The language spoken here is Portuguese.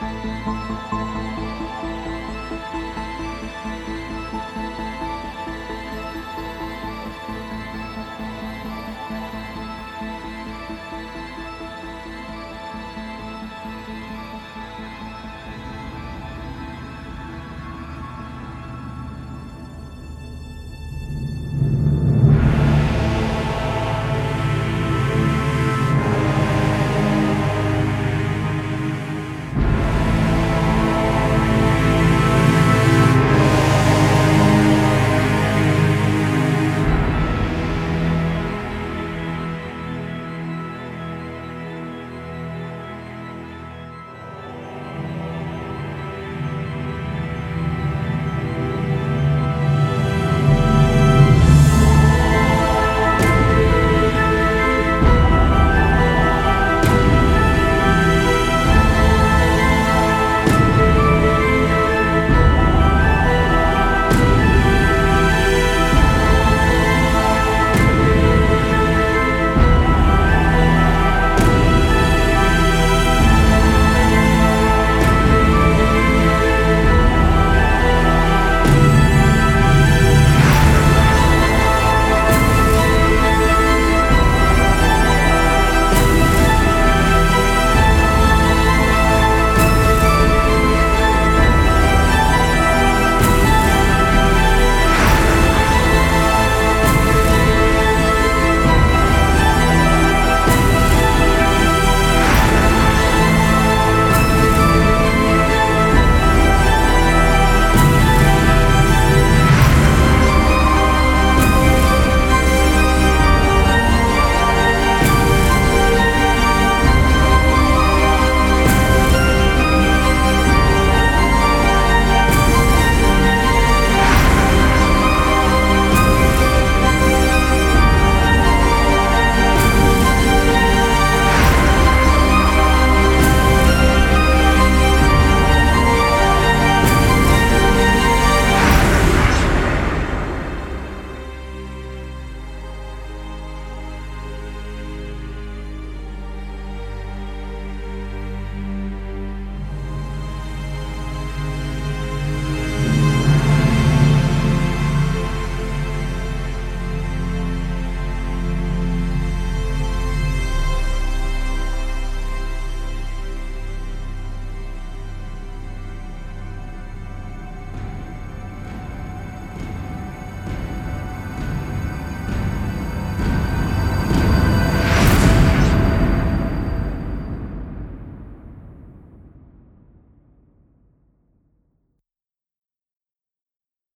Música